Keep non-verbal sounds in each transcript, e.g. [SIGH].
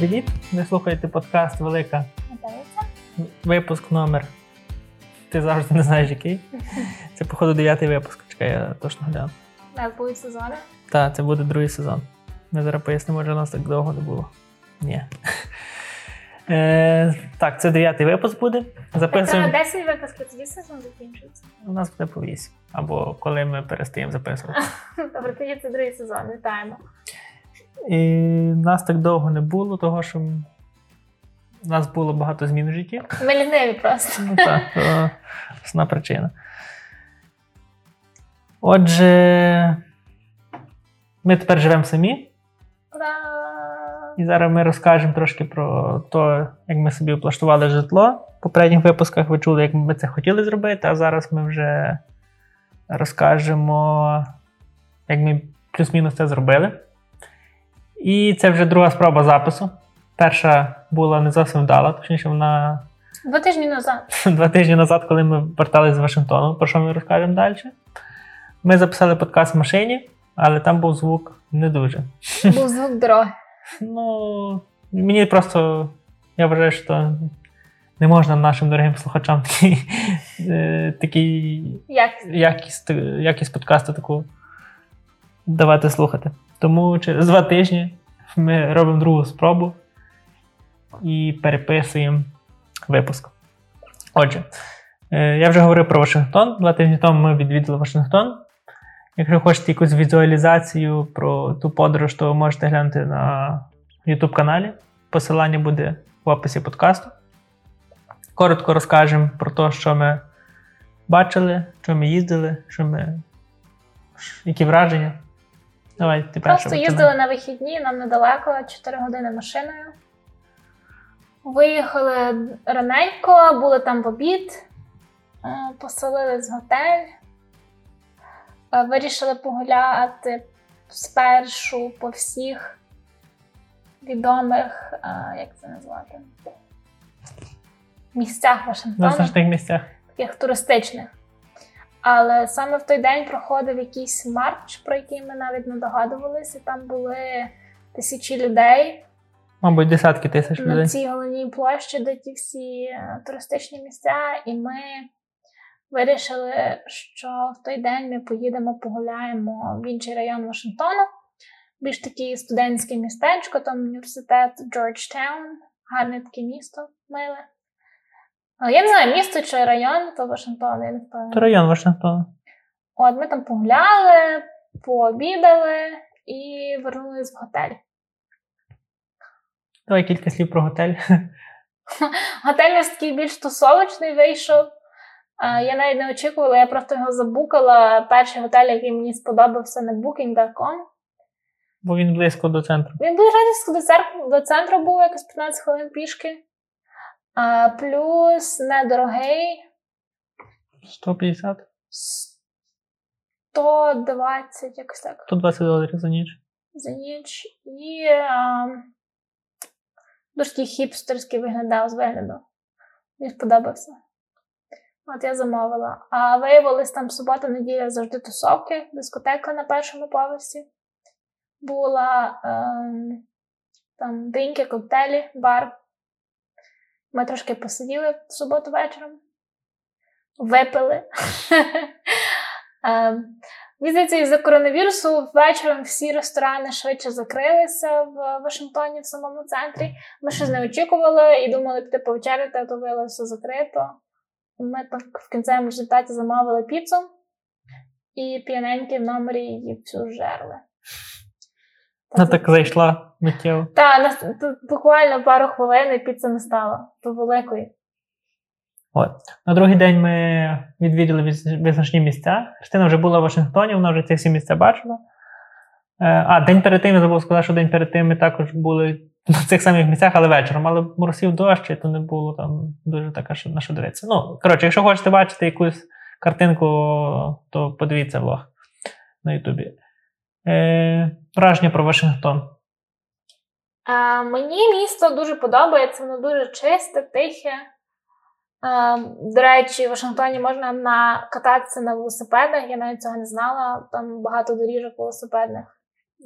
привіт! Ви слухаєте подкаст Велика. Випуск номер. Ти завжди не знаєш який. [LAUGHS] Це, походу, дев'ятий випуск. Чекай, я точно гляну. Так, будуть сезони? Так, це буде другий сезон. Ми зараз пояснимо, що у нас так довго не було. Ні. [LAUGHS] Е, Так, це дев'ятий випуск буде. Записуємо. Так, 10 випусків, тоді сезон закінчується. У нас буде по 8. Або коли ми перестаємо записувати. [LAUGHS] Добре, тоді це другий сезон. Вітаємо. І нас так довго не було, того що у нас було багато змін в житті. Ми ліниві просто. Ну так, то основна причина. Отже, ми тепер живемо самі. Ура! І зараз ми розкажемо трошки про те, як ми собі облаштували житло. В попередніх випусках ви чули, як ми це хотіли зробити, а зараз ми вже розкажемо, як ми плюс-мінус це зробили. І це вже друга спроба запису. Перша була не зовсім вдала, точніше, вона. Два тижні назад. [LAUGHS] Два тижні назад, коли ми верталися з Вашингтону, про що ми розкажемо далі. Ми записали подкаст в машині, але там був звук не дуже. [LAUGHS] Був звук дороги. Ну, мені просто я вважаю, що не можна нашим дорогим слухачам такий, [LAUGHS] е, такий якість, якість подкасту таку давати слухати. Тому через два тижні ми робимо другу спробу і переписуємо випуск. Отже, е, я вже говорив про Вашингтон. Два тижні тому ми відвідали Вашингтон. Якщо хочете якусь візуалізацію про ту подорож, то можете глянути на YouTube каналі. Посилання буде в описі подкасту. Коротко розкажемо про те, що ми бачили, що ми їздили, що ми... які враження. Давай, ти Просто їздили на вихідні, нам недалеко, 4 години машиною. Виїхали раненько, були там в обід, е, поселились в готель, е, вирішили погуляти спершу по всіх відомих, е, як це назвати, місцях Вашингтону. Визначних місцях. Таких туристичних. Але саме в той день проходив якийсь марч, про який ми навіть не догадувалися. Там були тисячі людей. Мабуть, десятки тисяч людей. На цій головній площі, де ті всі е, туристичні місця, і ми вирішили, що в той день ми поїдемо, погуляємо в інший район Вашингтону. Більш таке студентське містечко, там університет Джорджтаун, гарне таке місто миле. Я не знаю, місто чи район, то Вашингтон, я не впевнена. То район Вашингтона. От ми там погуляли, пообідали і вернулись в готель. Давай кілька слів про готель. [LAUGHS] Готель ось такий більш тусовочний вийшов. Я навіть не очікувала, я просто його забукала. Перший готель, який мені сподобався на Booking.com. Бо він близько до центру. Він близько до центру, до центру був якось 15 хвилин пішки. А, Плюс недорогий. 150? 120, якось так. 120 доларів за ніч. За ніч. І а, дуже такий хіпстерський виглядав з вигляду. Мені сподобався. От я замовила. А виявилось там субота-неділя завжди тусовки, дискотека на першому поверсі. Була ем, там дрінки, коктейлі, бар. Ми трошки посиділи в суботу вечором, випили. [LAUGHS] Ем, із-за коронавірусу вечором всі ресторани швидше закрилися в Вашингтоні в самому центрі. Ми щось не очікували і думали піти повечеряти, а то виявилося закрито. Ми так в кінцевому результаті замовили піцу і п'яненькі в номері її всю жерли. Вона так зайшла миттєво. Так, буквально пару хвилин і піца не стала по великої. От. На другий день ми відвідали визначні місця. Христина вже була в Вашингтоні, вона вже ці всі місця бачила. Е, а, день перед тим я забув сказати, що день перед тим ми також були [LAUGHS] на цих самих місцях, але вечором. Але моросів дощ, і то не було там дуже така, що на що дивитися. Ну, коротше, якщо хочете бачити якусь картинку, то подивіться влог на Ютубі. Е, Враження про Вашингтон. А, Мені місто дуже подобається, воно дуже чисте, тихе. А, до речі, в Вашингтоні можна на, кататися на велосипедах. Я навіть цього не знала. Там багато доріжок велосипедних.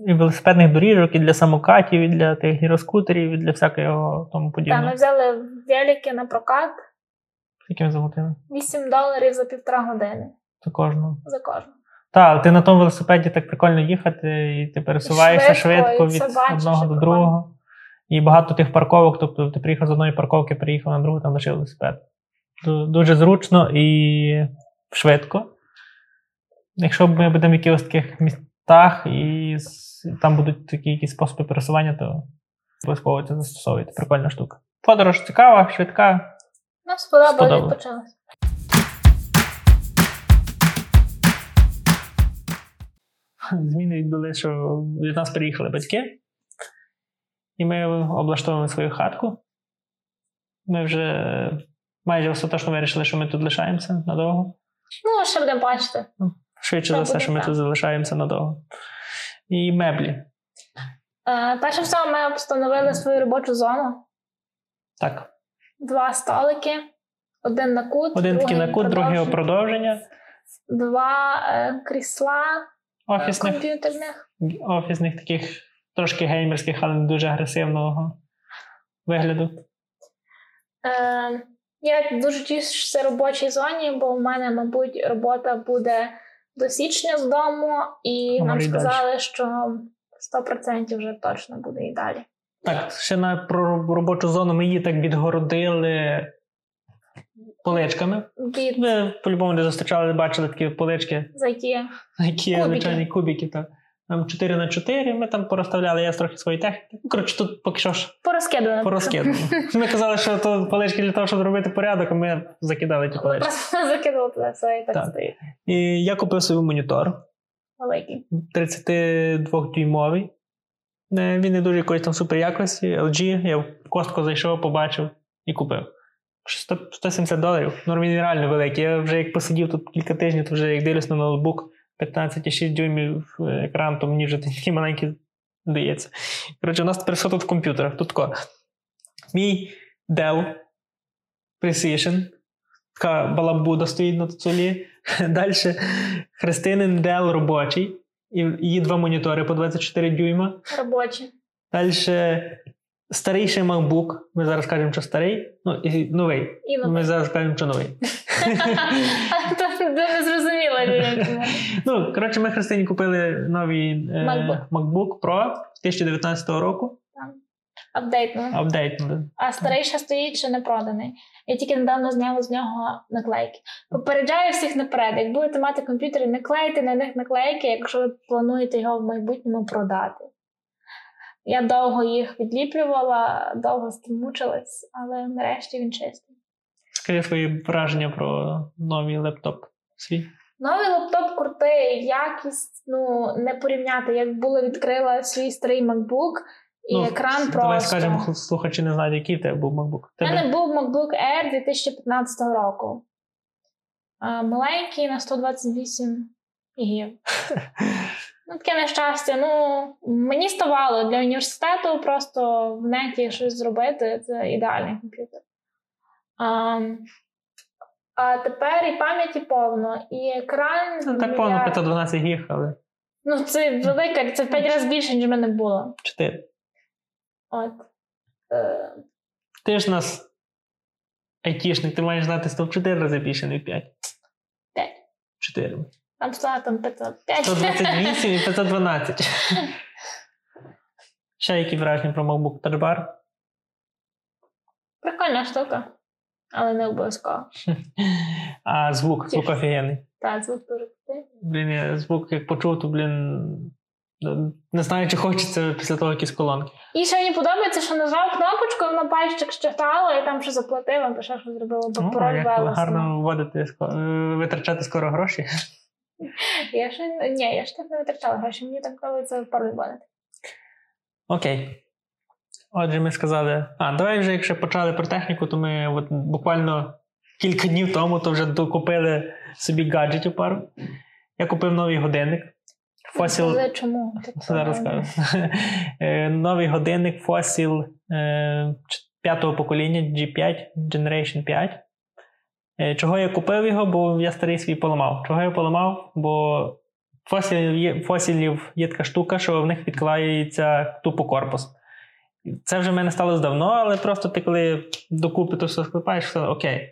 і велосипедних доріжок, і для самокатів, і для тих гіроскутерів, і для всякого тому подібного. Так, ми взяли велики на прокат. Скільки ми заплатили? 8 доларів за півтора години. За кожного. За кожного. Так, ти на тому велосипеді так прикольно їхати, і ти пересуваєшся швидко, швидко від бачиш, одного до другого. І багато тих парковок, тобто ти приїхав з одної парковки, приїхав на другу, там лишив велосипед. Дуже зручно і швидко. Якщо ми будемо в якихось таких містах і там будуть такі якісь способи пересування, то обов'язково це застосовуйте. Прикольна штука. Подорож цікава, швидка. Нам відпочилось. [LAUGHS] Зміни відбулися, що від нас приїхали батьки, і ми облаштовуємо свою хатку. Ми вже майже остаточно вирішили, що ми тут лишаємося надовго. Ну, ще будемо бачити. Ну, швидше за все, що ми тут залишаємося надовго. І меблі. Е, Перше всього, ми встановили свою робочу зону. Так. Два столики, один на кут. Один такий на кут, другий продовження. Два е, крісла офісних, комп'ютерних. Офісних таких трошки геймерських, але не дуже агресивного вигляду. Е, Я дуже тішуся робочій зоні, бо в мене, мабуть, робота буде до січня з дому, і Говори нам сказали, далі. що 100% вже точно буде і далі. Так, ще на про робочу зону ми її так відгородили поличками. Від... Ви по-любому не зустрічали, бачили такі полички. За які? За які звичайні кубики. Так. Там 4 на 4 ми там порозставляли, я трохи свої техніки. Ну, коротше, тут поки що ж. Порозкидано. Порозкидано. [LAUGHS] Ми казали, що то полички для того, щоб зробити порядок, а ми закидали ті полички. Просто [LAUGHS] закидали туди все і так, так стоїть. І я купив собі монітор. Великий. 32-дюймовий. Е, він не дуже якоїсь там супер якості. LG. Я в костку зайшов, побачив і купив. 170 доларів. Ну, він реально великий. Я вже як посидів тут кілька тижнів, то вже як дивлюсь на ноутбук. 15,6 дюймів е, екран, то мені вже такий [LAUGHS] маленький здається. Коротше, у нас тепер все тут в комп'ютерах. Тут тако. Мій Dell Precision. Така балабуда стоїть на столі. [LAUGHS] Далі Христинин Dell робочий. І її два монітори по 24 дюйма. Робочі. Далі старіший MacBook. Ми зараз кажемо, що старий. Ну, і новий. І новий. Ми зараз кажемо, що новий. не зрозуміло. Ну, коротше, ми Христині купили новий е, MacBook. Pro 2019 року. Апдейтно. Апдейтно. А старий ще стоїть, ще не проданий. Я тільки недавно зняла з нього наклейки. Попереджаю всіх наперед. Як будете мати комп'ютери, не клейте на них наклейки, якщо ви плануєте його в майбутньому продати. Я довго їх відліплювала, довго мучилась, але нарешті він чистий. Скажи свої враження про новий лептоп свій. Новий лептоп крутий, якість ну, не порівняти. Як було відкрила свій старий MacBook і ну, екран просто. Давай скажемо, слухачі не знають, який в тебе був MacBook. У мене був MacBook Air 2015 року. Маленький на 128 гігів. [LAUGHS] Ну, таке нещастя. Ну, мені ставало для університету просто в неті щось зробити. Це ідеальний комп'ютер. А а тепер і пам'яті повно, і екран. Ну, Так повно 512 гіг, але. Ну, це велика, це в 5 разів більше, ніж в мене було. 4. От. Е... Ти ж нас айтішник, ти маєш знати 104 рази більше, не 5. 5. 4. Там стало там 505. 128 і 512. Ще які враження про MacBook Bar? Прикольна штука, але не обов'язково. [LAUGHS] А звук, звук офігенний. Так, звук дуже крутий. Блін, я звук як почув, то, блін. Не знаю, чи хочеться після того якісь колонки. І ще мені подобається, що нажав кнопочку, воно пальчик щитало, і там що заплатив, або ще що зробило, бо пароль Гарно вводити, е, витрачати скоро гроші. Я ще ні, я ж так не витрачала гроші, мені так подобається пароль вводити. Окей. Отже, ми сказали. А, давай вже, якщо почали про техніку, то ми от буквально кілька днів тому то вже докупили собі гаджетів пару. Я купив новий годинник. Fossil... Але чому? Зараз скажу. Е, новий годинник Fossil е, п'ятого покоління G5 Generation 5. Е, чого я купив його, бо я старий свій поламав. Чого я поламав? Бо фосілів фосілів є така штука, що в них підклеюється тупо корпус. Це вже в мене сталося давно, але просто ти коли докупи то все склепаєш, все окей.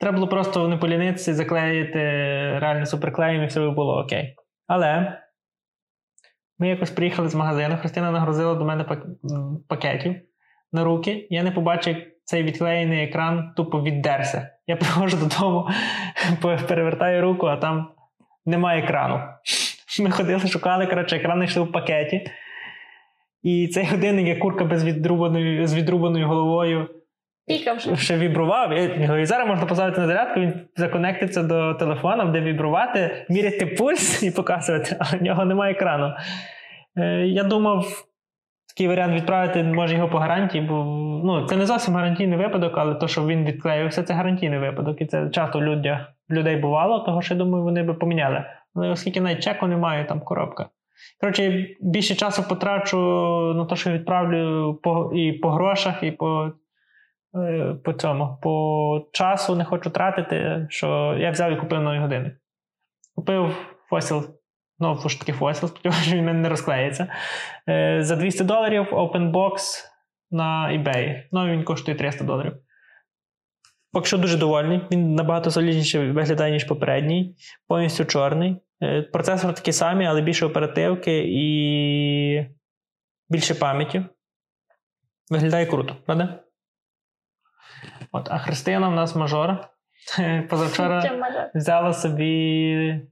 Треба було просто не полінитися, заклеїти реально суперклеєм і все було окей. Але ми якось приїхали з магазину, Христина нагрузила до мене пакетів на руки. Я не побачив, як цей відклеєний екран тупо віддерся. Я [LAUGHS] приходжу додому, [LAUGHS] перевертаю руку, а там немає екрану. [LAUGHS] Ми ходили, шукали, коротше, екран знайшли в пакеті. І цей годинник, як курка без відрубаної, з відрубаною головою. Пікав ще вібрував. І зараз можна поставити на зарядку, він законектиться до телефона, де вібрувати, міряти пульс і показувати, а в нього немає екрану. Е, Я думав, такий варіант відправити може його по гарантії, бо ну, це не зовсім гарантійний випадок, але то, що він відклеївся, це гарантійний випадок. І це часто людях, людей бувало, того що я думаю, вони би поміняли. Але оскільки навіть чеку немає, там коробка. Коротше, більше часу потрачу на те, що відправлю по, і по грошах, і по е, по цьому. По часу не хочу тратити, що я взяв і купив новий годинник. Купив фосіл, ну, ж таки фосіл, сподіваюся, він мене не розклеїться. Е, за 200 доларів open box на eBay. Ну, він коштує 300 доларів. Поки що дуже довольний. Він набагато солідніше виглядає, ніж попередній, повністю чорний. Е, процесор такий самий, але більше оперативки і більше пам'яті. Виглядає круто, правда? От, А Христина в нас мажор. [LAUGHS] Позавчора взяла собі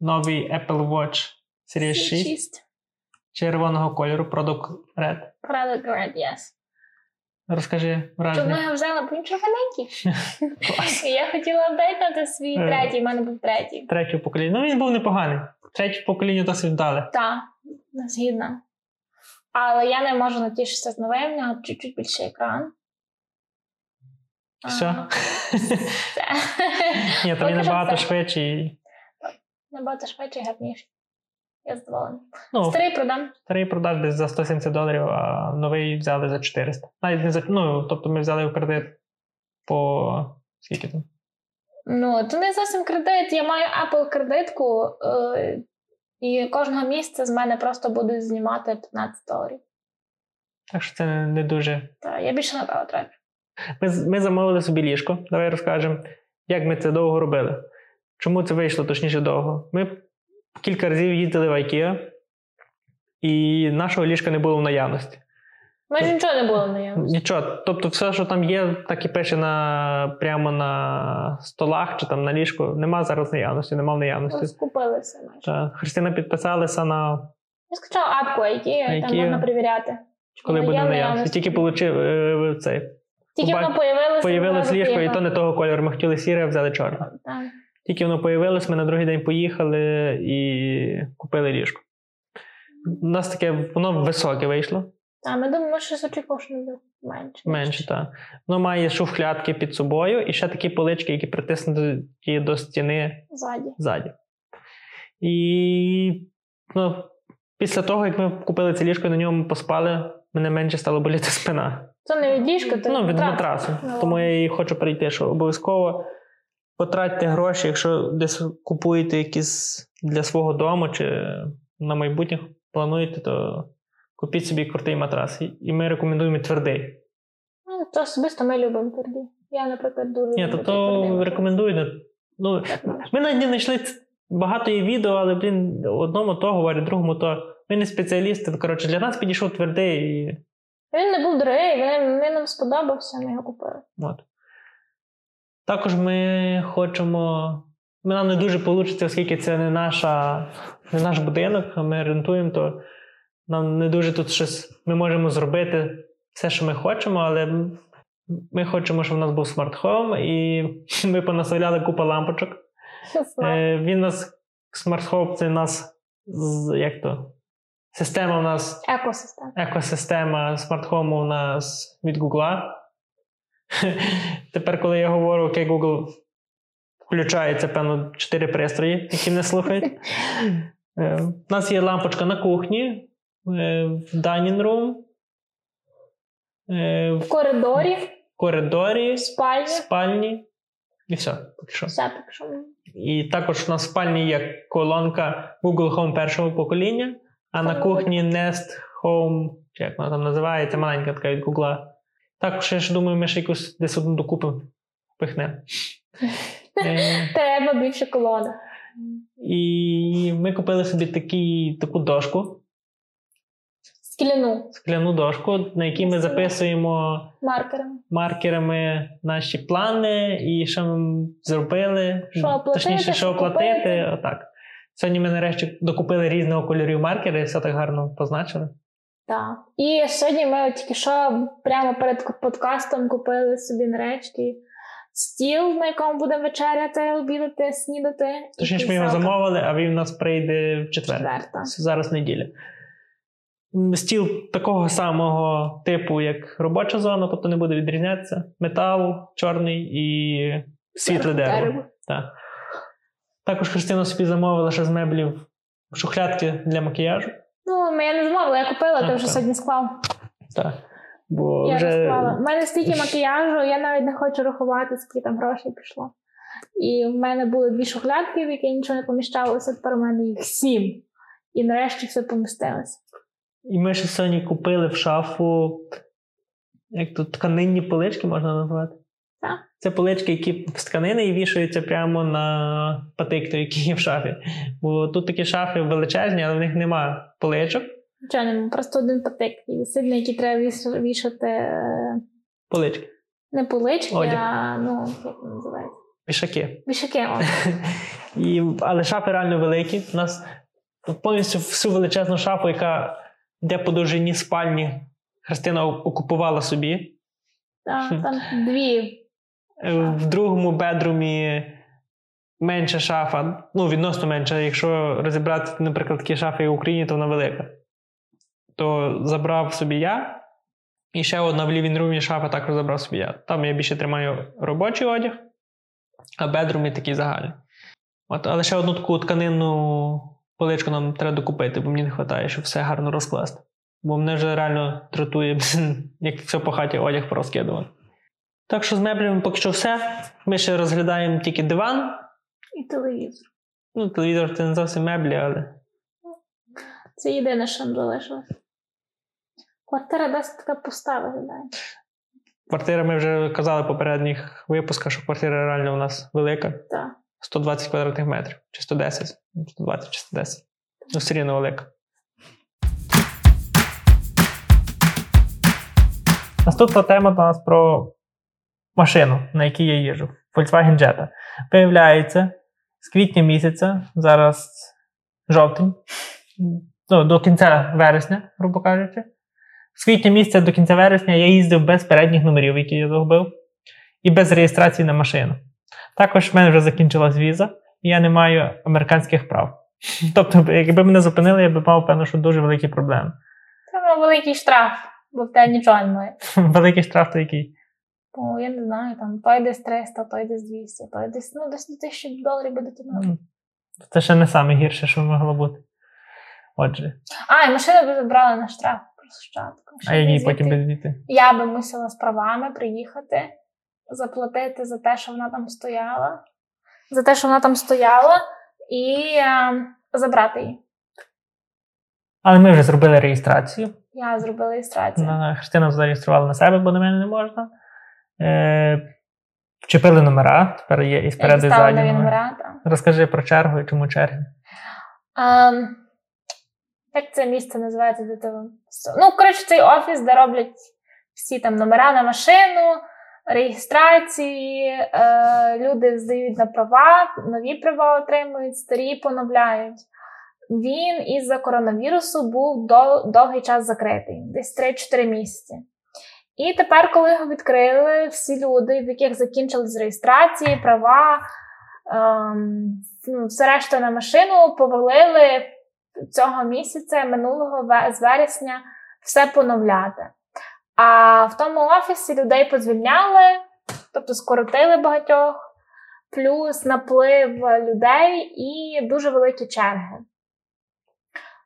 новий Apple Watch Series 6 червоного кольору Product Red. Product Red, yes. Розкажи враження. Чому я взяла, бо він червоненький. [LAUGHS] Я хотіла апдейтнути свій е. третій, в мене був третій. Третє покоління. Ну він був непоганий. Третє покоління досить вдале. Так, згідно. Але я не можу натішитися з новим, в нього чуть-чуть більший екран. [LAUGHS] Все? Ні, то він набагато швидший. Набагато швидший і гарніший. Я задоволена. Ну, Старий продам. Старий продаж десь за 170 доларів, а новий взяли за 400. Навіть не за ну, тобто ми взяли в кредит по скільки там? Ну, це не зовсім кредит. Я маю Apple кредитку, е- і кожного місяця з мене просто будуть знімати 15 доларів. Так що це не дуже. Так, я більше напевно трачу. Ми ми замовили собі ліжко. Давай розкажемо, як ми це довго робили. Чому це вийшло точніше довго? Ми кілька разів їздили в IKEA, і нашого ліжка не було в наявності. Майже нічого не було в наявності. Нічого. Тобто, все, що там є, так і пише на, прямо на столах чи там на ліжку. Нема зараз наявності, нема в наявності. Скупилися майже. Так. Христина підписалася на. Я скачала апку IKEA, IKEA. там можна перевіряти. Коли буде наявності. Тільки получив е, цей. Тільки воно появилося. Появилось ліжко, і то не того кольору. Ми хотіли сіре, а взяли чорне. Так. Тільки воно появилось, ми на другий день поїхали і купили ліжко. У нас таке воно високе вийшло. Так, ми думаємо, що що менше. Менше, так. Воно має шуфлятки під собою і ще такі полички, які притиснуті до стіни ззаді. ззаді. І ну, після того, як ми купили це ліжко і на ньому поспали, мене менше стало боліти спина. Це не від ліжка, це ну, від матрасу. No. Тому я і хочу перейти, що обов'язково потратьте гроші, якщо десь купуєте якісь для свого дому чи на майбутнє плануєте, то купіть собі крутий матрас. І ми рекомендуємо твердий. Ну, то особисто ми любимо твердий. Я, наприклад, дуже Ні, то, то рекомендую. Ну, Ми навіть не знайшли багато є відео, але блін, одному то говорять, другому то. Ми не спеціалісти. Коротше, для нас підійшов твердий. І... Він не був дорогий, він, він нам сподобався, ми його купили. От. Також ми хочемо. Нам не дуже вийде, оскільки це не наша, не наш будинок, а ми орендуємо, то нам не дуже тут щось ми можемо зробити все, що ми хочемо, але ми хочемо, щоб у нас був smart home, і [LAUGHS] ми понаставляли купу лампочок. Е, Він нас smart home це нас як то? Система у нас екосистема. Екосистема смарт-хому у нас від Google. [LAUGHS] Тепер, коли я говорю, окей, Google включається, певно, чотири пристрої, які мене слухають. [LAUGHS] Е, у нас є лампочка на кухні, е, в dining room, е, в коридорі, в коридорі, спальні. спальні. І все, поки що. Все, поки що. І також на спальні є колонка Google Home першого покоління, а на кухні Nest Home, чи як вона там називається, маленька така від Google. Також я ж думаю, ми ще якусь десь одну докупимо, пихнемо. [LAUGHS] Е, Треба більше колода. І ми купили собі такі, таку дошку. Скляну. Скляну дошку, на якій ми записуємо маркерами маркерами наші плани і що ми зробили. Що оплатити, Точніше, що оплатити. Отак. Сьогодні ми нарешті докупили різного кольорів маркери і все так гарно позначили. Так. І сьогодні ми тільки що прямо перед подкастом купили собі нарешті стіл, на якому будемо вечеряти, обідати, снідати. Точніше, ми його замовили, а він у нас прийде в четвер. Четверта. Зараз неділя. Стіл такого самого типу, як робоча зона, тобто не буде відрізнятися. Метал чорний і світле дерево. Дерево. Так. Також Христина собі замовила ще з меблів шухлядки для макіяжу. Ну, я не замовила, я купила, ти вже так. сьогодні склав. Так. Бо Я вже... розклала. У мене стільки макіяжу, я навіть не хочу рахувати, скільки там грошей пішло. І в мене були дві шухлядки, в які нічого не поміщалося, тепер у мене їх сім. І нарешті все помістилося. І ми ще сьогодні купили в шафу як тут тканинні полички можна назвати. Так. Це полички, які з тканини і вішаються прямо на патик, той, який є в шафі. Бо тут такі шафи величезні, але в них нема поличок. Нічого нема, просто один патик. І на який треба вішати е, Полички. не полички, Одяг. а ну, як це називається? Вішаки. Вішаки. о. [LAUGHS] І, але шафи реально великі. У нас повністю всю величезну шафу, яка йде по довжині спальні, Христина окупувала собі. Та, Там дві. Е, В другому бедрумі менша шафа, ну, відносно менша. Якщо розібрати, наприклад, такі шафи в Україні, то вона велика. То забрав собі я. І ще одна в лівінрумі шафа також забрав собі я. Там я більше тримаю робочий одяг, а бедрумі такий загальний. От, але ще одну таку тканинну поличку нам треба докупити, бо мені не вистачає, щоб все гарно розкласти. Бо мене вже реально тратує, [LAUGHS] як все по хаті одяг порозкидувати. Так що з меблями поки що все. Ми ще розглядаємо тільки диван. І телевізор. Ну, телевізор це не зовсім меблі, але Це єдине, що нам залишилось. Квартира досить така пуста виглядає. квартира, ми вже казали в попередніх випусках, що квартира реально у нас велика. Так. 120 квадратних метрів, чи 110, Ну, 120 чи 110. Ну, все рівно велика. Наступна тема у нас про машину, на якій я їжджу. Volkswagen Jetta. Виявляється, з квітня місяця, зараз жовтень, ну, до кінця вересня, грубо кажучи. З квітня місяця до кінця вересня я їздив без передніх номерів, які я загубив, і без реєстрації на машину. Також в мене вже закінчилась віза, і я не маю американських прав. [LAUGHS] Тобто, якби мене зупинили, я б мав певно, що дуже великі проблеми. Це великий штраф, бо в тебе нічого немає. [LAUGHS] Великий штраф то який. Бо я не знаю, там той десь 300, той десь 200, той десь, ну, десь до 1000 доларів буде тягнути. Ну, Це ще не саме гірше, що могло бути. Отже, А, і машину би забрали на штраф площадку. а її потім без діти? Я би мусила з правами приїхати, заплатити за те, що вона там стояла, за те, що вона там стояла, і е, забрати її. Але ми вже зробили реєстрацію. Я зробила реєстрацію. Христина зареєструвала на себе, бо на мене не можна. Е, вчепили номера, тепер є і спереду, і нові номера. так. Розкажи про чергу і чому черги. Ем, як це місце називається? Де ти... Ну, коротше, цей офіс, де роблять всі там номера на машину, реєстрації, е, люди здають на права, нові права отримують, старі поновляють. Він із-за коронавірусу був до, довгий час закритий, десь 3-4 місяці. І тепер, коли його відкрили, всі люди, в яких закінчились реєстрації, права, ем, ну, все решта на машину повалили цього місяця, минулого з вересня, все поновляти. А в тому офісі людей позвільняли, тобто скоротили багатьох, плюс наплив людей і дуже великі черги.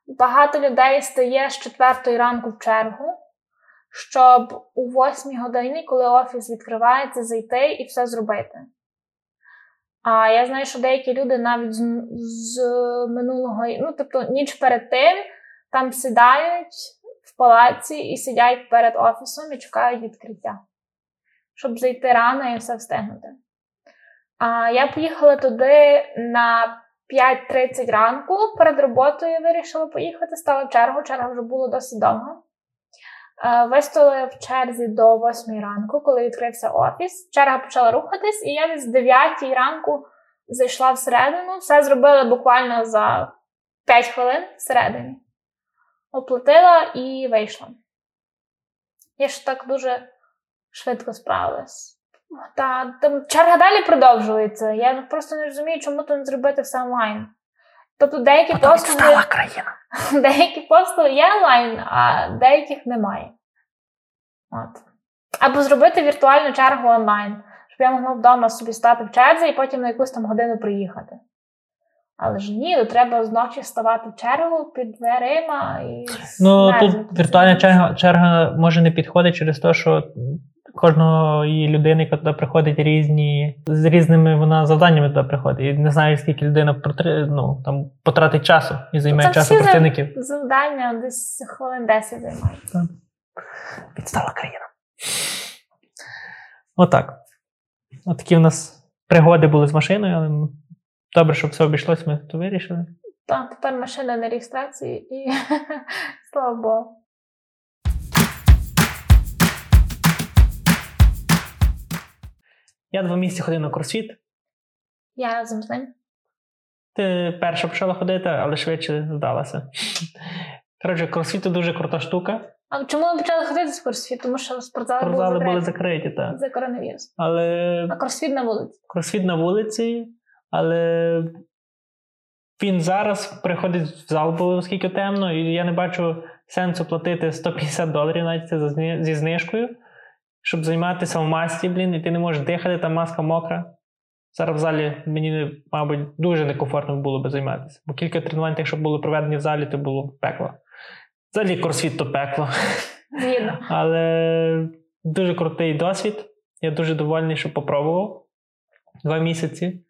Багато людей стає з четвертої ранку в чергу, щоб у восьмій годині, коли офіс відкривається, зайти і все зробити. А я знаю, що деякі люди навіть з, з минулого, ну тобто ніч перед тим там сідають в палаці і сидять перед офісом і чекають відкриття, щоб зайти рано і все встигнути. А я поїхала туди на 5.30 ранку. Перед роботою вирішила поїхати, стала чергу, черга вже було досить довго. Е, вистояли в черзі до 8 ранку, коли відкрився офіс. Черга почала рухатись, і я з 9 ранку зайшла всередину. Все зробила буквально за 5 хвилин всередині. Оплатила і вийшла. Я ж так дуже швидко справилась. Та там черга далі продовжується. Я просто не розумію, чому то не зробити все онлайн. Тобто деякі послуги країна. [LAUGHS] Деякі послуги є онлайн, а деяких немає. От. Або зробити віртуальну чергу онлайн, щоб я могла вдома собі стати в черзі і потім на якусь там годину приїхати. Але ж ні, то треба зночі ставати в чергу під дверима і. Ну тут віртуальна черга черга може не підходить через те, що кожної людини, яка туди приходить, різні з різними вона завданнями туди приходить. І не знаю, скільки людина протри, ну, там потратить часу і займає Це часу працівників. Завдання десь хвилин 10 займає. Підстала країна. Отак. От такі в нас пригоди були з машиною, але добре, щоб все обійшлося, ми то вирішили. Так, тепер машина на реєстрації і [LAUGHS] слава Богу. Я два місяці ходив на кросфіт. Я разом з ним. Ти перша почала ходити, але швидше здалася. Коротше, кросфіт це дуже крута штука. А чому ви почали ходити з кросфіт? Тому що спортзали, спортзали були, були закриті, так. За коронавірус. Але... А кросфіт на вулиці. Кросфіт на вулиці, але він зараз приходить в зал, бо оскільки темно, і я не бачу сенсу платити 150 доларів навіть зі знижкою щоб займатися в масці, блін, і ти не можеш дихати, там маска мокра. Зараз в залі мені, мабуть, дуже некомфортно було би займатися. Бо кілька тренувань, якщо були проведені в залі, то було пекло. Взагалі кросфіт то пекло. Видно. [LAUGHS] Але дуже крутий досвід. Я дуже довольний, що попробував два місяці.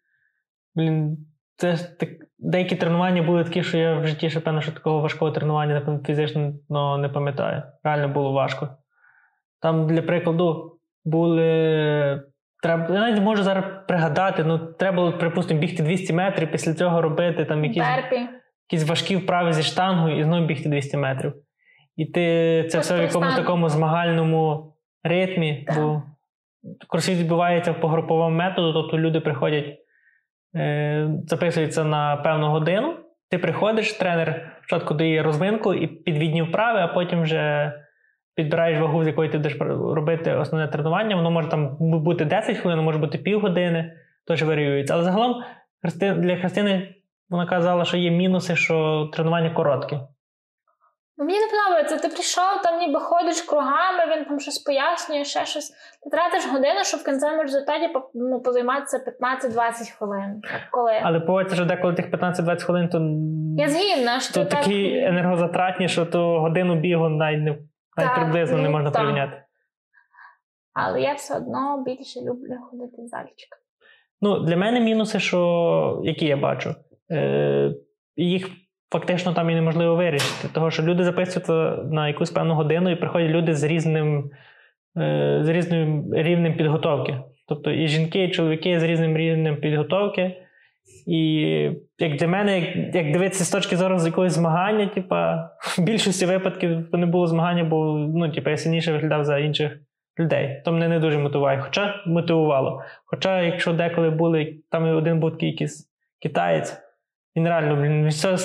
Блін, це так, деякі тренування були такі, що я в житті ще певно, що такого важкого тренування напевно, фізично не пам'ятаю. Реально було важко. Там, для прикладу, були. Треба, я навіть можу зараз пригадати, ну треба було, припустимо, бігти 200 метрів, після цього робити там якісь якісь важкі вправи зі штангою і знову бігти 200 метрів. І ти це все в якомусь такому змагальному ритмі, так. бо кросфіт відбувається по груповому методу, тобто люди приходять, е, записуються на певну годину. Ти приходиш, тренер спочатку дає розминку і підвідні вправи, а потім вже підбираєш вагу, з якої ти будеш робити основне тренування, воно може там бути 10 хвилин, може бути півгодини, теж варіюється. Але загалом для Христини вона казала, що є мінуси, що тренування коротке. Ну, мені не подобається, ти прийшов, там ніби ходиш кругами, він там щось пояснює, ще щось. Ти тратиш годину, щоб в кінцевому результаті ну, позайматися 15-20 хвилин. Коли... Але поводиться, що деколи тих 15-20 хвилин, то Я згідна, що то такі так... енергозатратні, що то годину бігу навіть не навіть приблизно не можна так. порівняти. Але я все одно більше люблю ходити в зальчик. Ну, для мене мінуси, що які я бачу, е, їх фактично там і неможливо вирішити. Тому що люди записуються на якусь певну годину і приходять люди з різним е, з різним рівнем підготовки. Тобто і жінки, і чоловіки з різним рівнем підготовки. І як для мене, як дивитися з точки зору з якогось змагання, типа, [LAUGHS] в більшості випадків то не було змагання, бо ну, типа, я сильніше виглядав за інших людей. То мене не дуже мотивує. Хоча мотивувало. Хоча, якщо деколи були, там один був такий якийсь китаєць, він реально він все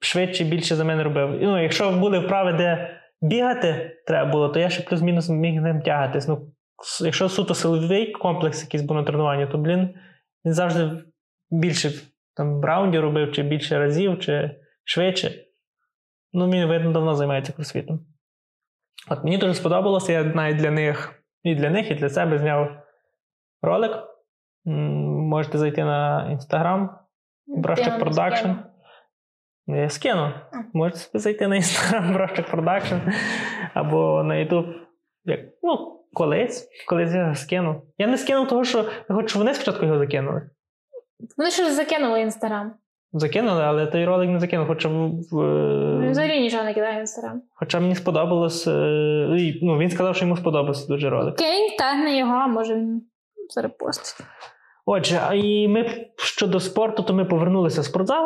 швидше більше за мене робив. І, ну, Якщо були вправи, де бігати треба було, то я ще плюс-мінус міг ним тягатись. Ну, Якщо суто силовий комплекс якийсь був на тренуванні, то блін, він завжди більше там раундів робив, чи більше разів, чи швидше. Ну, він, видно, давно займається кросфітом. От мені дуже сподобалося, я навіть для них, і для них, і для себе зняв ролик. Можете зайти на Інстаграм, Брощик Продакшн. Я скину. Можете зайти на Інстаграм [LAUGHS] Брощик Production або на Ютуб. Ну, колись. Колись я скину. Я не скинув того, що я хочу, щоб вони спочатку його закинули. Вони ще закинули інстаграм. Закинули, але той ролик не закинув. Хоча в, е, взагалі нічого не кидає інстаграм. Хоча мені сподобалось. Е, ну, Він сказав, що йому сподобався дуже ролик. Кинь, тагне його, а може він зарепостить. Отже, а і ми щодо спорту, то ми повернулися в спортзал.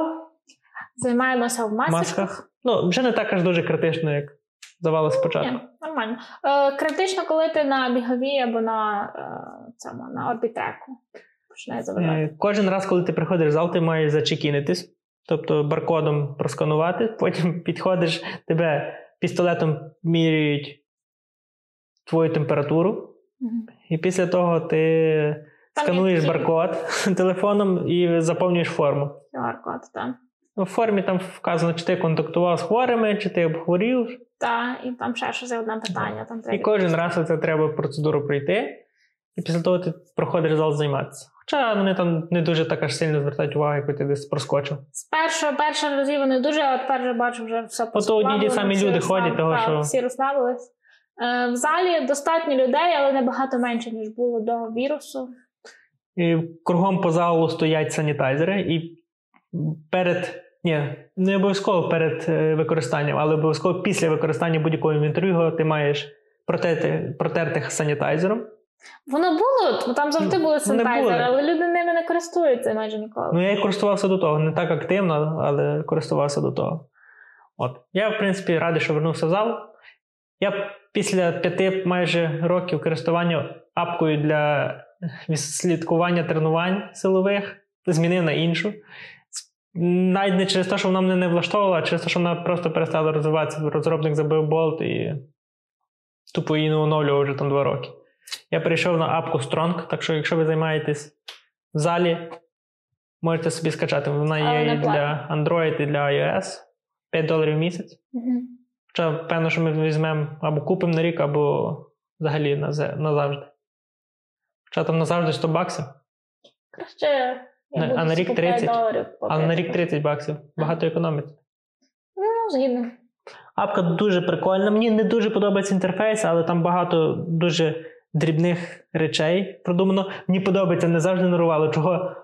Займаємося в масках. масках. Ну, вже не так аж дуже критично, як здавалося спочатку. Ні, Нормально. Е, Критично, коли ти на біговій або на е, цьому, на орбітреку починає заважати. Е, кожен раз, коли ти приходиш в зал, ти маєш зачекінитись, тобто баркодом просканувати, [LAUGHS] потім підходиш, тебе пістолетом міряють твою температуру, і після того ти Там скануєш баркод [LAUGHS] телефоном і заповнюєш форму. QR-код, так. У формі там вказано, чи ти контактував з хворими, чи ти обхворів. Так, і там ще щось одне питання. Там треба. І кожен раз це треба процедуру пройти, і після того ти проходиш зал займатися. Хоча вони там не дуже так аж сильно звертають увагу, як ти десь проскочив. З першого першого разів вони дуже, а тепер вже бачу, вже все Ото одні ті самі люди ходять, того так, що. Всі розслабились. Е, в залі достатньо людей, але набагато менше, ніж було до вірусу. І Кругом по залу стоять санітайзери, і перед. Ні, не обов'язково перед е, використанням, але обов'язково після використання будь-якого інвентарю ти маєш протерти, протерти санітайзером. Воно було, там завжди були санітайзери, але люди ними не користуються майже ніколи. Ну, я і користувався до того. Не так активно, але користувався до того. От. Я, в принципі, радий, що вернувся в зал. Я після п'яти майже років користування апкою для слідкування тренувань силових змінив на іншу. Навіть не через те, що вона мене не влаштовувала, а через те, що вона просто перестала розвиватися. Розробник забив болт і тупо її не оновлював вже там два роки. Я перейшов на апку Strong, так що, якщо ви займаєтесь в залі, можете собі скачати. Вона є і для Android, і для iOS 5 доларів в місяць. Угу. Хоча, певно, що ми візьмемо або купимо на рік, або взагалі назавжди. Хоча там назавжди 100 баксів. Краще. Я а на рік 30 доларів. А на рік 30 баксів. Багато економить. Ну, згідно. Апка дуже прикольна. Мені не дуже подобається інтерфейс, але там багато дуже дрібних речей продумано. Мені подобається, не завжди нарувало, чого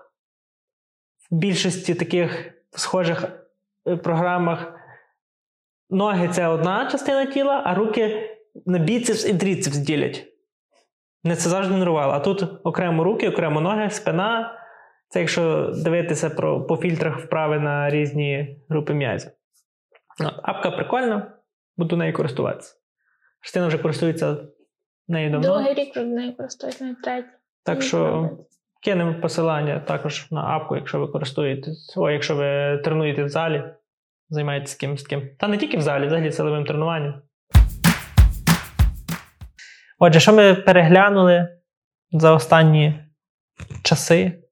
в більшості таких схожих е, програмах ноги це одна частина тіла, а руки на біцепс і тріцепс ділять. Не це завжди нервувало. А тут окремо руки, окремо ноги, спина. Це якщо дивитися про, по фільтрах вправи на різні групи м'язів. Апка прикольна, буду нею користуватися. Христина вже користується нею давно. Другий рік вже нею користується, навіть третій. Так що кинемо посилання також на апку, якщо ви користуєтесь, о, якщо ви тренуєте в залі, займаєтесь кимось ким. Та не тільки в залі, взагалі силовим тренуванням. Отже, що ми переглянули за останні часи?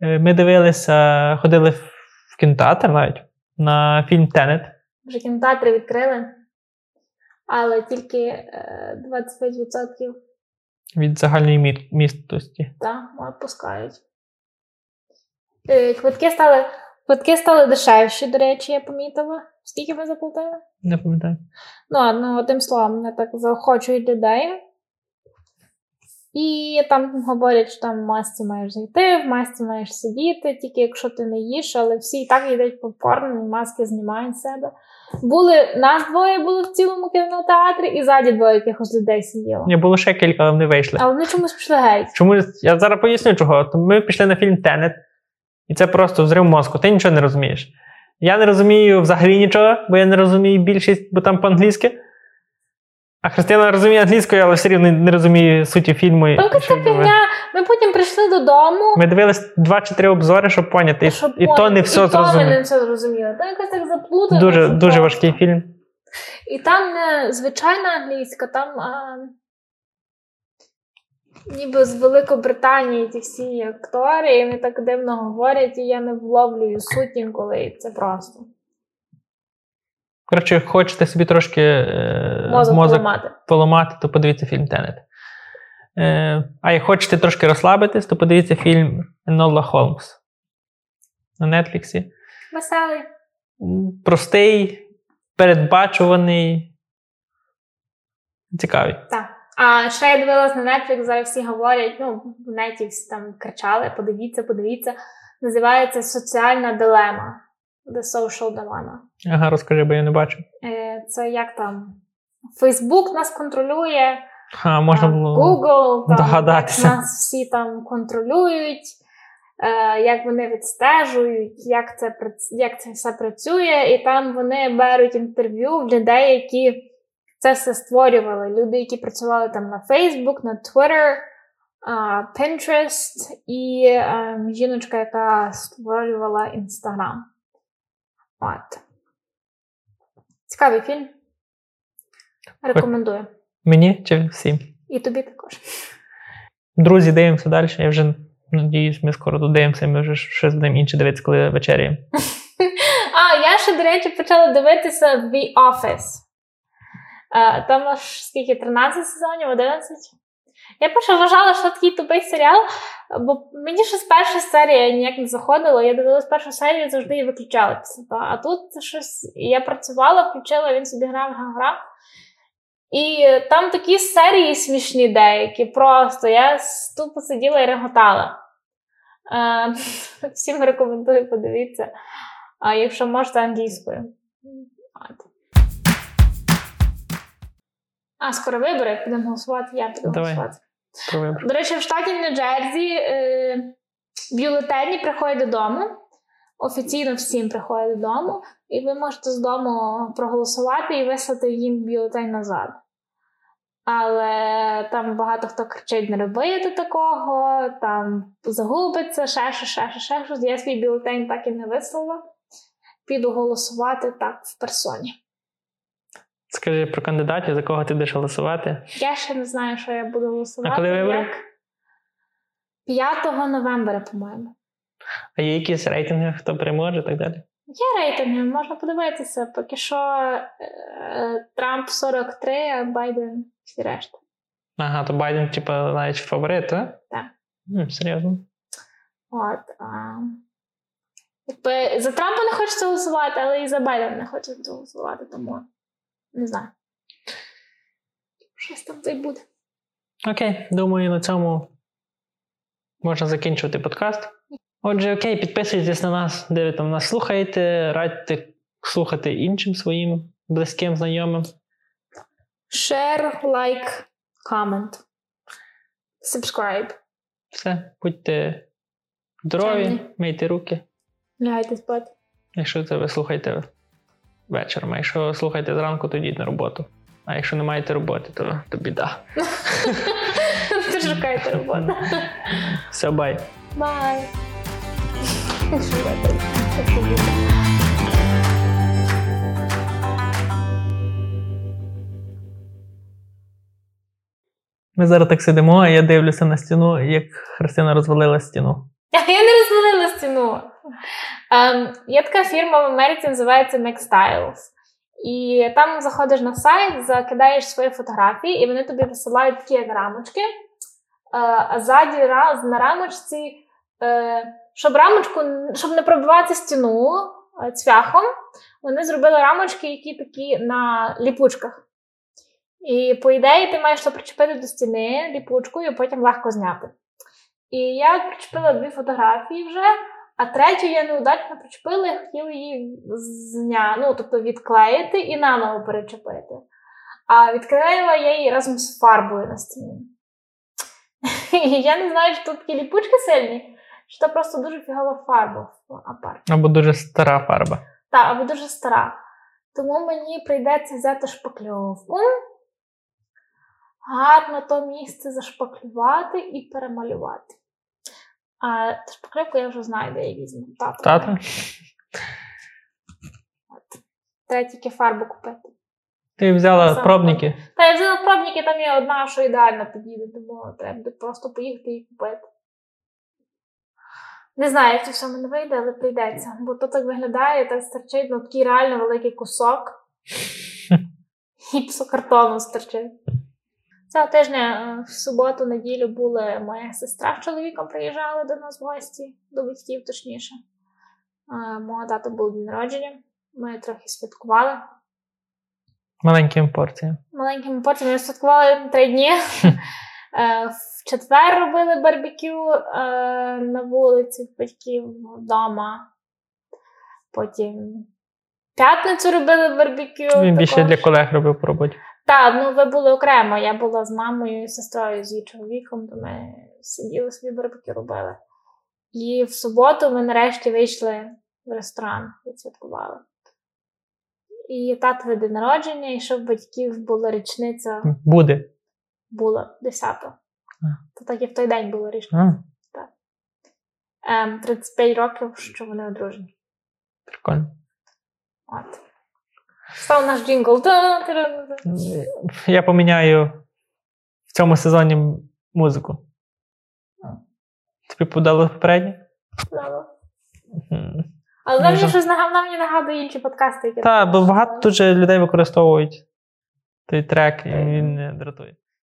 Ми дивилися, ходили в кінотеатр навіть на фільм Тенет. Вже кінотеатри відкрили, але тільки 25% е, від загальної містості. Так, відпускають. Е, квитки стали квитки стали дешевші, до речі, я помітила. Скільки ми заплатили? Не пам'ятаю. Ну, ну, одним словом, не так заохочують людей. І там говорять, що там в масці маєш зайти, в масці маєш сидіти, тільки якщо ти не їш, але всі і так їдуть попкорн, маски знімають з себе. Були, нас двоє було в цілому кінотеатрі, і ззаді двоє якихось людей сиділо. Не було ще кілька, але вони вийшли. Але вони чомусь пішли геть. Чому я зараз поясню, чого. Ми пішли на фільм Тенет, і це просто взрив мозку. Ти нічого не розумієш. Я не розумію взагалі нічого, бо я не розумію більшість, бо там по-англійськи. А Христина розуміє англійською, але все рівно не розуміє суті фільму. Там фігня. Ми потім прийшли додому. Ми дивились два чи три обзори, щоб поняти. Щоб і, і то не все зрозуміло. І то не все зрозуміло. Там якось так заплутано. Дуже дуже важкий фільм. І там не звичайна англійська, там а, ніби з Великобританії ті всі актори, і вони так дивно говорять, і я не вловлюю суть інколи, і це просто. Коротше, хочете собі трошки е, мозок, мозок поламати. поламати, то подивіться фільм Тенет. Е, А як хочете трошки розслабитись, то подивіться фільм Нола Холмс на Нетфліксі. Веселий. Простий, передбачуваний. Цікавий. Так. А ще я дивилась на Netflix, зараз всі говорять, ну, в неті всі там кричали: подивіться, подивіться. Називається Соціальна дилема. The Social Dilemma. Ага, розкажи, бо я не бачу. Е, це як там? Фейсбук нас контролює. А, можна було Google там, догадатися. нас всі там контролюють, е, як вони відстежують, як це як це все працює, і там вони беруть інтерв'ю в людей, які це все створювали. Люди, які працювали там на Facebook, на Twitter, Pinterest і ем, жіночка, яка створювала Instagram. От. Цікавий фільм. Рекомендую. Мені чи всім? І тобі також. Друзі, дивимося далі. Я вже надіюсь, ми скоро додивимося, ми вже щось будемо інше дивитися, коли вечеряємо. [LAUGHS] А, я ще, до речі, почала дивитися The Office. Там аж скільки 13 сезонів, 11. Я перше вважала, що такий тупий серіал, бо мені щось перша серія ніяк не заходила. Я дивилась першу серію, завжди її виключала. А тут щось я працювала, включила, він собі грав, грав, грав. І там такі серії смішні деякі. Просто я тупо сиділа і реготала. [LAUGHS] Всім рекомендую подивитися, а якщо можете англійською. А, скоро вибори, підемо голосувати, я піду Давай. голосувати. До речі, в штаті Нью-Джерсі е, бюлетені приходять додому. Офіційно всім приходять додому, і ви можете з дому проголосувати і вислати їм бюлетень назад. Але там багато хто кричить: не робити такого, там загубиться, ще ще, ще, ще, ще щось. Я свій бюлетень так і не вислала. Піду голосувати так в персоні. Скажи про кандидатів, за кого ти будеш голосувати? Я ще не знаю, що я буду голосувати. А коли вибори? 5 новембра, по-моєму. А є якісь рейтинги, хто переможе і так далі? Є рейтинги, можна подивитися. Поки що е, Трамп 43, а Байден всі решта. Ага, то Байден, типу, навіть фаворит, так? Так. М, серйозно. От. А... Якби за Трампа не хочеться голосувати, але і за Байдена не хочеться голосувати, тому. Не знаю. Щось там той буде. Окей, думаю, на цьому можна закінчувати подкаст. Отже, окей, підписуйтесь на нас, де ви там нас слухаєте, радьте слухати іншим своїм близьким знайомим. Share, like, comment. Subscribe. Все, будьте здорові, мийте руки. Лягайте спати. Якщо це ви слухаєте вечором. А якщо слухаєте зранку, то йдіть на роботу. А якщо не маєте роботи, то, то біда. [LAUGHS] То шукайте роботу. Все, бай. Бай. Ми зараз так сидимо, а я дивлюся на стіну, як Христина розвалила стіну. Я не розвалила стіну. Um, є така фірма в Америці, називається McStyles. І там заходиш на сайт, закидаєш свої фотографії, і вони тобі висилають такі як рамочки. Uh, а ззаді на рамочці, uh, щоб рамочку, щоб не пробивати стіну uh, цвяхом, вони зробили рамочки, які такі на ліпучках. І, по ідеї, ти маєш то причепити до стіни ліпучкою, і потім легко зняти. І я причепила дві фотографії вже. А третю я неудачно причепила і хотіла її зня... ну, тобто відклеїти і наново перечепити. А відклеїла я її разом з фарбою на стіні. І [LAUGHS] я не знаю, чи тут такі ліпучки сильні, чи то просто дуже фігова фарба в апарті. Або дуже стара фарба. Так, або дуже стара. Тому мені прийдеться взяти шпакльовку, гарно то місце зашпаклювати і перемалювати. А шпаклівку я вже знаю, де я візьму. Тата. Тата? Треба тільки фарбу купити. Ти взяла Сам пробники? Та я взяла пробники, там є одна, що ідеально підійде, тому треба просто поїхати і купити. Не знаю, як це все мене вийде, але прийдеться. Бо то так виглядає, так стерчить, ну такий реально великий кусок. [LAUGHS] Гіпсокартону стерчить. Цього тижня е, в суботу, неділю були моя сестра з чоловіком приїжджали до нас в гості, до батьків, точніше. Е, мого тата був день народження, ми трохи святкували. Маленькими порціями. Маленькими порціями. Ми святкували три дні. [LAUGHS] Е, в четвер робили барбекю е, на вулиці в батьків вдома. Потім п'ятницю робили барбекю. Він більше для колег робив по роботі. Так, ну ви були окремо. Я була з мамою і сестрою, з її чоловіком, то ми сиділи собі барбекю робили. І в суботу ми нарешті вийшли в ресторан відсвяткували. І татове день народження, і щоб батьків була річниця. Буде. Була 10-го. То так і в той день було річниця. Так. Ем, 35 років, що вони одружені. Прикольно. От. Став наш джингл. Я поміняю в цьому сезоні музику. Тобі подало попереднє? Подало. Але нам Може... щось нам мені нагадує інші подкасти, які. Так, бо багато дуже людей використовують той трек, і він не дратує.